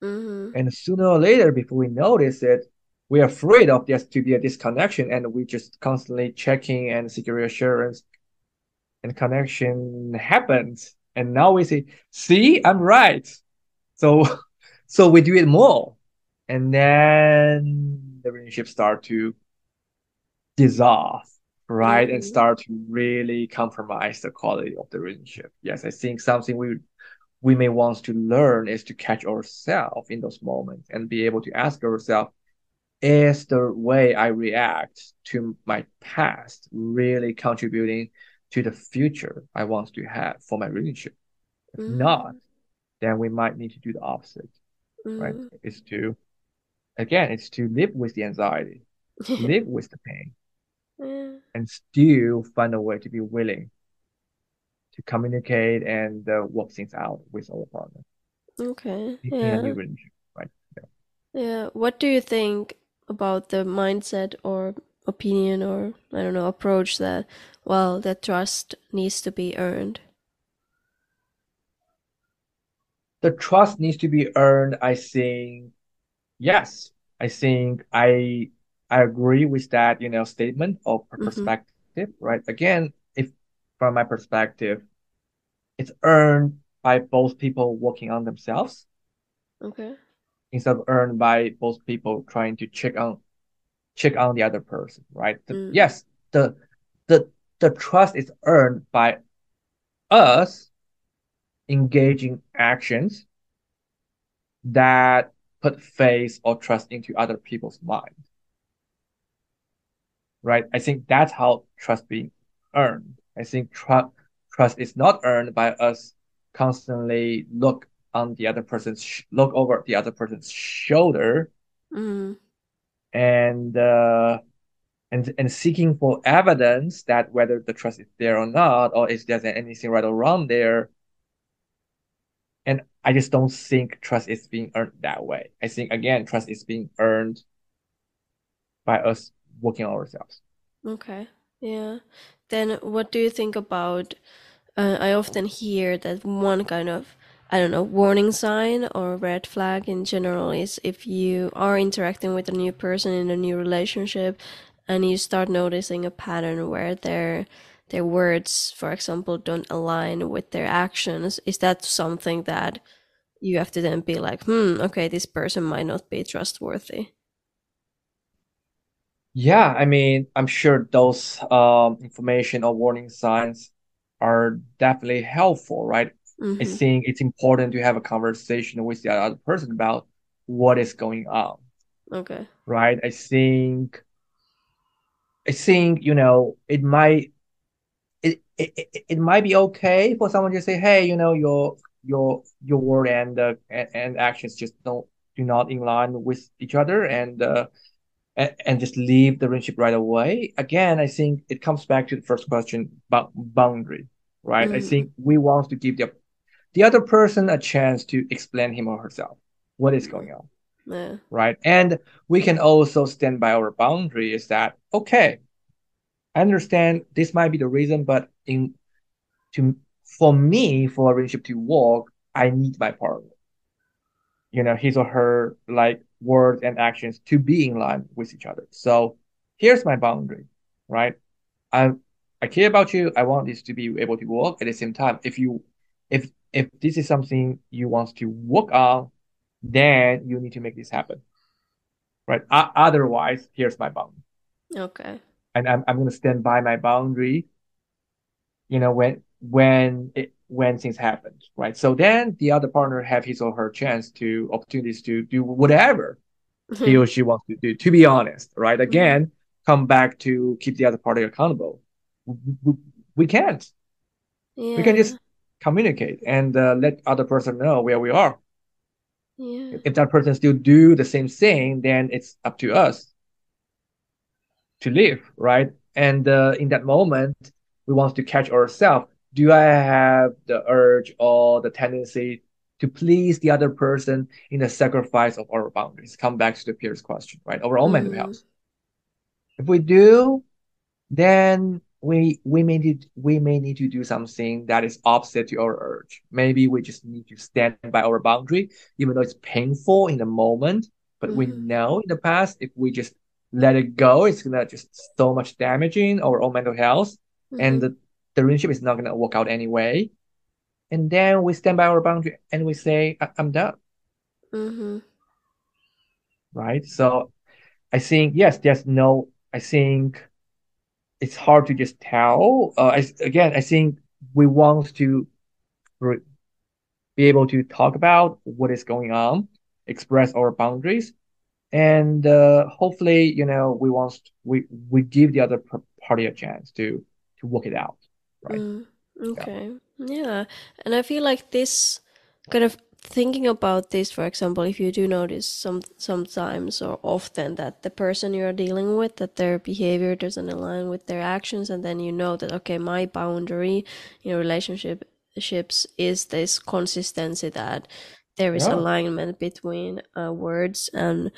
Mm-hmm. And sooner or later, before we notice it, we're afraid of this to be a disconnection, and we just constantly checking and seeking reassurance, and connection happens. And now we say, "See, I'm right." So, so we do it more, and then the relationship start to dissolve, right? And Mhm. start to really compromise the quality of the relationship. Yes, I think something we we may want to learn is to catch ourselves in those moments and be able to ask ourselves, is the way I react to my past really contributing to the future I want to have for my relationship? If not, then we might need to do the opposite, right? Mhm. Is to again, it's to live with the anxiety, live with the pain, Yeah. and still find a way to be willing to communicate and uh, work things out with our partner Okay. a new Yeah. Yeah. What do you think about the mindset or opinion or I don't know approach that well that trust needs to be earned? The trust needs to be earned, I think. Yes, I think I I agree with that, you know, statement or Mhm. perspective, right? Again, if from my perspective, it's earned by both people working on themselves Okay. instead of earned by both people trying to check on check on the other person, right? The- Mm. yes, the the the trust is earned by us engaging actions that put faith or trust into other people's mind. Right? I think that's how trust being earned. I think tr- trust is not earned by us constantly look on the other person's sh- look over the other person's shoulder Mm. and uh, and and seeking for evidence that whether the trust is there or not, or is there anything right or wrong there. I just don't think trust is being earned that way. I think again, trust is being earned by us working on ourselves. Okay. Yeah. Then what do you think about uh, I often hear that one kind of I don't know warning sign or red flag in general is if you are interacting with a new person in a new relationship and you start noticing a pattern where their their words for example don't align with their actions is that something that you have to then be like hmm okay this person might not be trustworthy Yeah, I mean, I'm sure those um information or warning signs are definitely helpful, right? I mm-hmm. think it's important to have a conversation with the other person about what is going on, okay right? I think I think, you know, it might it, it it might be okay for someone to say, hey, you know, your your your word and uh, and, and actions just don't do not in line with each other and uh and, and just leave the relationship right away. Again, I think it comes back to the first question about boundary, right? I Mm. think we want to give the the other person a chance to explain him or herself what is going on yeah right? And we can also stand by our boundary is that, okay, I understand this might be the reason, but in to for me, for a relationship to work, I need my partner. You know, his or her like words and actions to be in line with each other. So here's my boundary, right? I I care about you. I want this to be able to work. At the same time, if you if if this is something you want to work on, then you need to make this happen. Right? Otherwise, here's my boundary. Okay. And I'm I'm gonna stand by my boundary. You know, when when it when things happen, right? So then the other partner have his or her chance to opportunities to do whatever he or she wants to do. To be honest, right? Again, come back to keep the other party accountable. We, we can't. Yeah. We can just communicate and uh, let other person know where we are. Yeah. If that person still do the same thing, then it's up to us to live, right? And uh, in that moment, we want to catch ourselves. Do I have the urge or the tendency to please the other person in the sacrifice of our boundaries? Come back to the peers question, right? Our own mental Mhm. health. If we do, then we we may need we may need to do something that is opposite to our urge. Maybe we just need to stand by our boundary, even though it's painful in the moment. But we Mhm. know in the past, if we just let it go, it's gonna just so much damaging our own mental health, and Mhm. the, the relationship is not gonna work out anyway. And then we stand by our boundary and we say, I- I'm done, Mhm. right? So I think yes, there's no. I think it's hard to just tell. Uh, I, again, I think we want to re- be able to talk about what is going on, express our boundaries, and uh, hopefully, you know, we want we we give the other party a chance to to work it out, right? Mm, okay. Yeah. And I feel like this kind of thinking about this, for example, if you do notice some sometimes or often that the person you're dealing with, that their behavior doesn't align with their actions, and then you know that okay, my boundary in relationships is this consistency that there is Yeah. alignment between uh, words and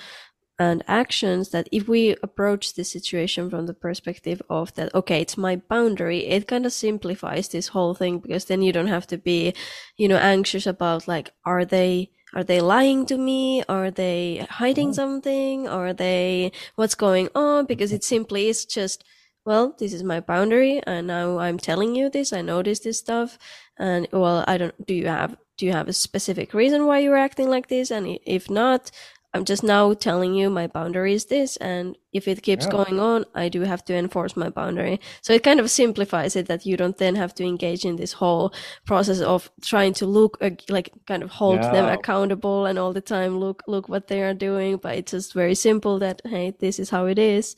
and actions that if we approach the situation from the perspective of that okay it's my boundary it kind of simplifies this whole thing because then you don't have to be you know anxious about like are they are they lying to me? Are they hiding Yeah. something? Are they what's going on? Because it mm-hmm. simply is just well this is my boundary and now i'm telling you this i notice this stuff and well i don't do you have do you have a specific reason why you're acting like this? And if not I'm just now telling you my boundary is this, and if it keeps Yeah. going on, I do have to enforce my boundary. So it kind of simplifies it that you don't then have to engage in this whole process of trying to look like kind of hold them accountable and all the time look look what they are doing. But it's just very simple that hey, this is how it is,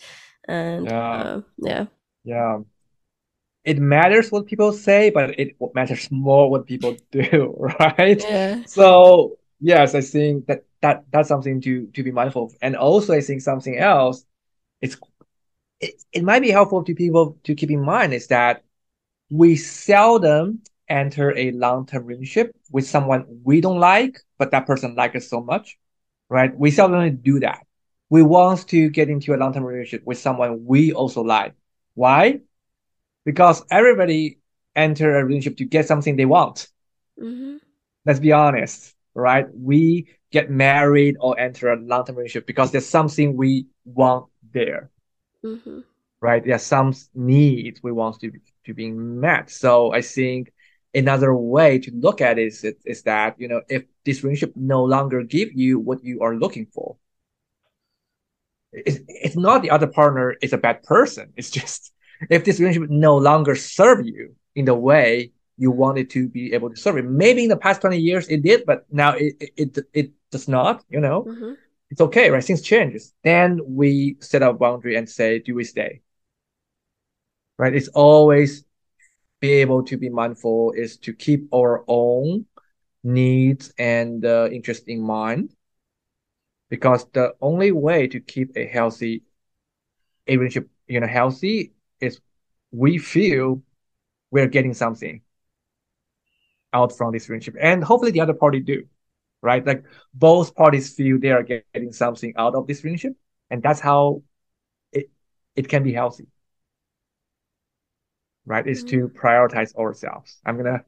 and Yeah. uh, yeah, Yeah. It matters what people say, but it matters more what people do, right? yeah, So yes, I think that that that's something to to be mindful of. And also I think something else, it's it, it might be helpful to people to keep in mind is that we seldom enter a long-term relationship with someone we don't like, but that person likes us so much, right? We seldom do that. We want to get into a long-term relationship with someone we also like. Why? Because everybody enter a relationship to get something they want. hmm Let's be honest, right? We get married or enter a long-term relationship because there's something we want there, hmm right? There's some needs we want to be, to be met. So I think another way to look at it is, is that, you know, if this relationship no longer give you what you are looking for, it's, it's not the other partner is a bad person. It's just if this relationship no longer serve you in the way you wanted to be able to serve it. Maybe in the past 20 years it did, but now it it it, does not, you know. hmm It's okay, right? Things changes. Then we set a boundary and say, do we stay? Right? It's always be able to be mindful is to keep our own needs and uh, interest in mind because the only way to keep a healthy a relationship you know healthy is we feel we're getting something out from this relationship and hopefully the other party do right like both parties feel they are getting something out of this relationship and that's how it it can be healthy right is to mm-hmm. prioritize ourselves i'm gonna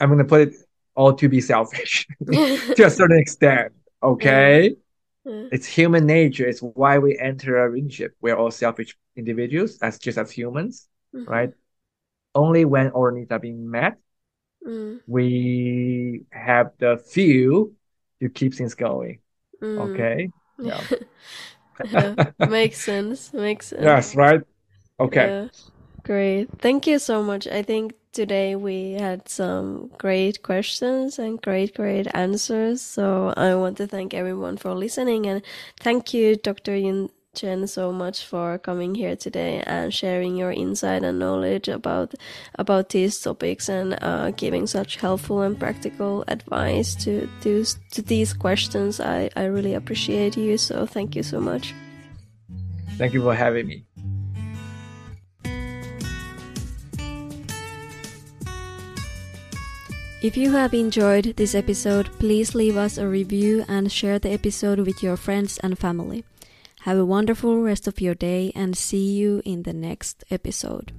i'm gonna put it all to be selfish to a certain extent okay Yeah. it's human nature. It's why we enter a relationship. We're all selfish individuals, as just as humans, Mhm. right? only when our needs are being met, Mm. we have the fuel to keep things going. Mm. Okay. Yeah. yeah. Makes sense. Makes sense. Yes, right? Okay. Yeah. Great. Thank you so much. I think today we had some great questions and great, great answers. So I want to thank everyone for listening and thank you, Dr. Yun Chen, so much for coming here today and sharing your insight and knowledge about about these topics and uh, giving such helpful and practical advice to to, to these questions. I, I really appreciate you. So thank you so much. Thank you for having me. If you have enjoyed this episode, please leave us a review and share the episode with your friends and family. Have a wonderful rest of your day and see you in the next episode.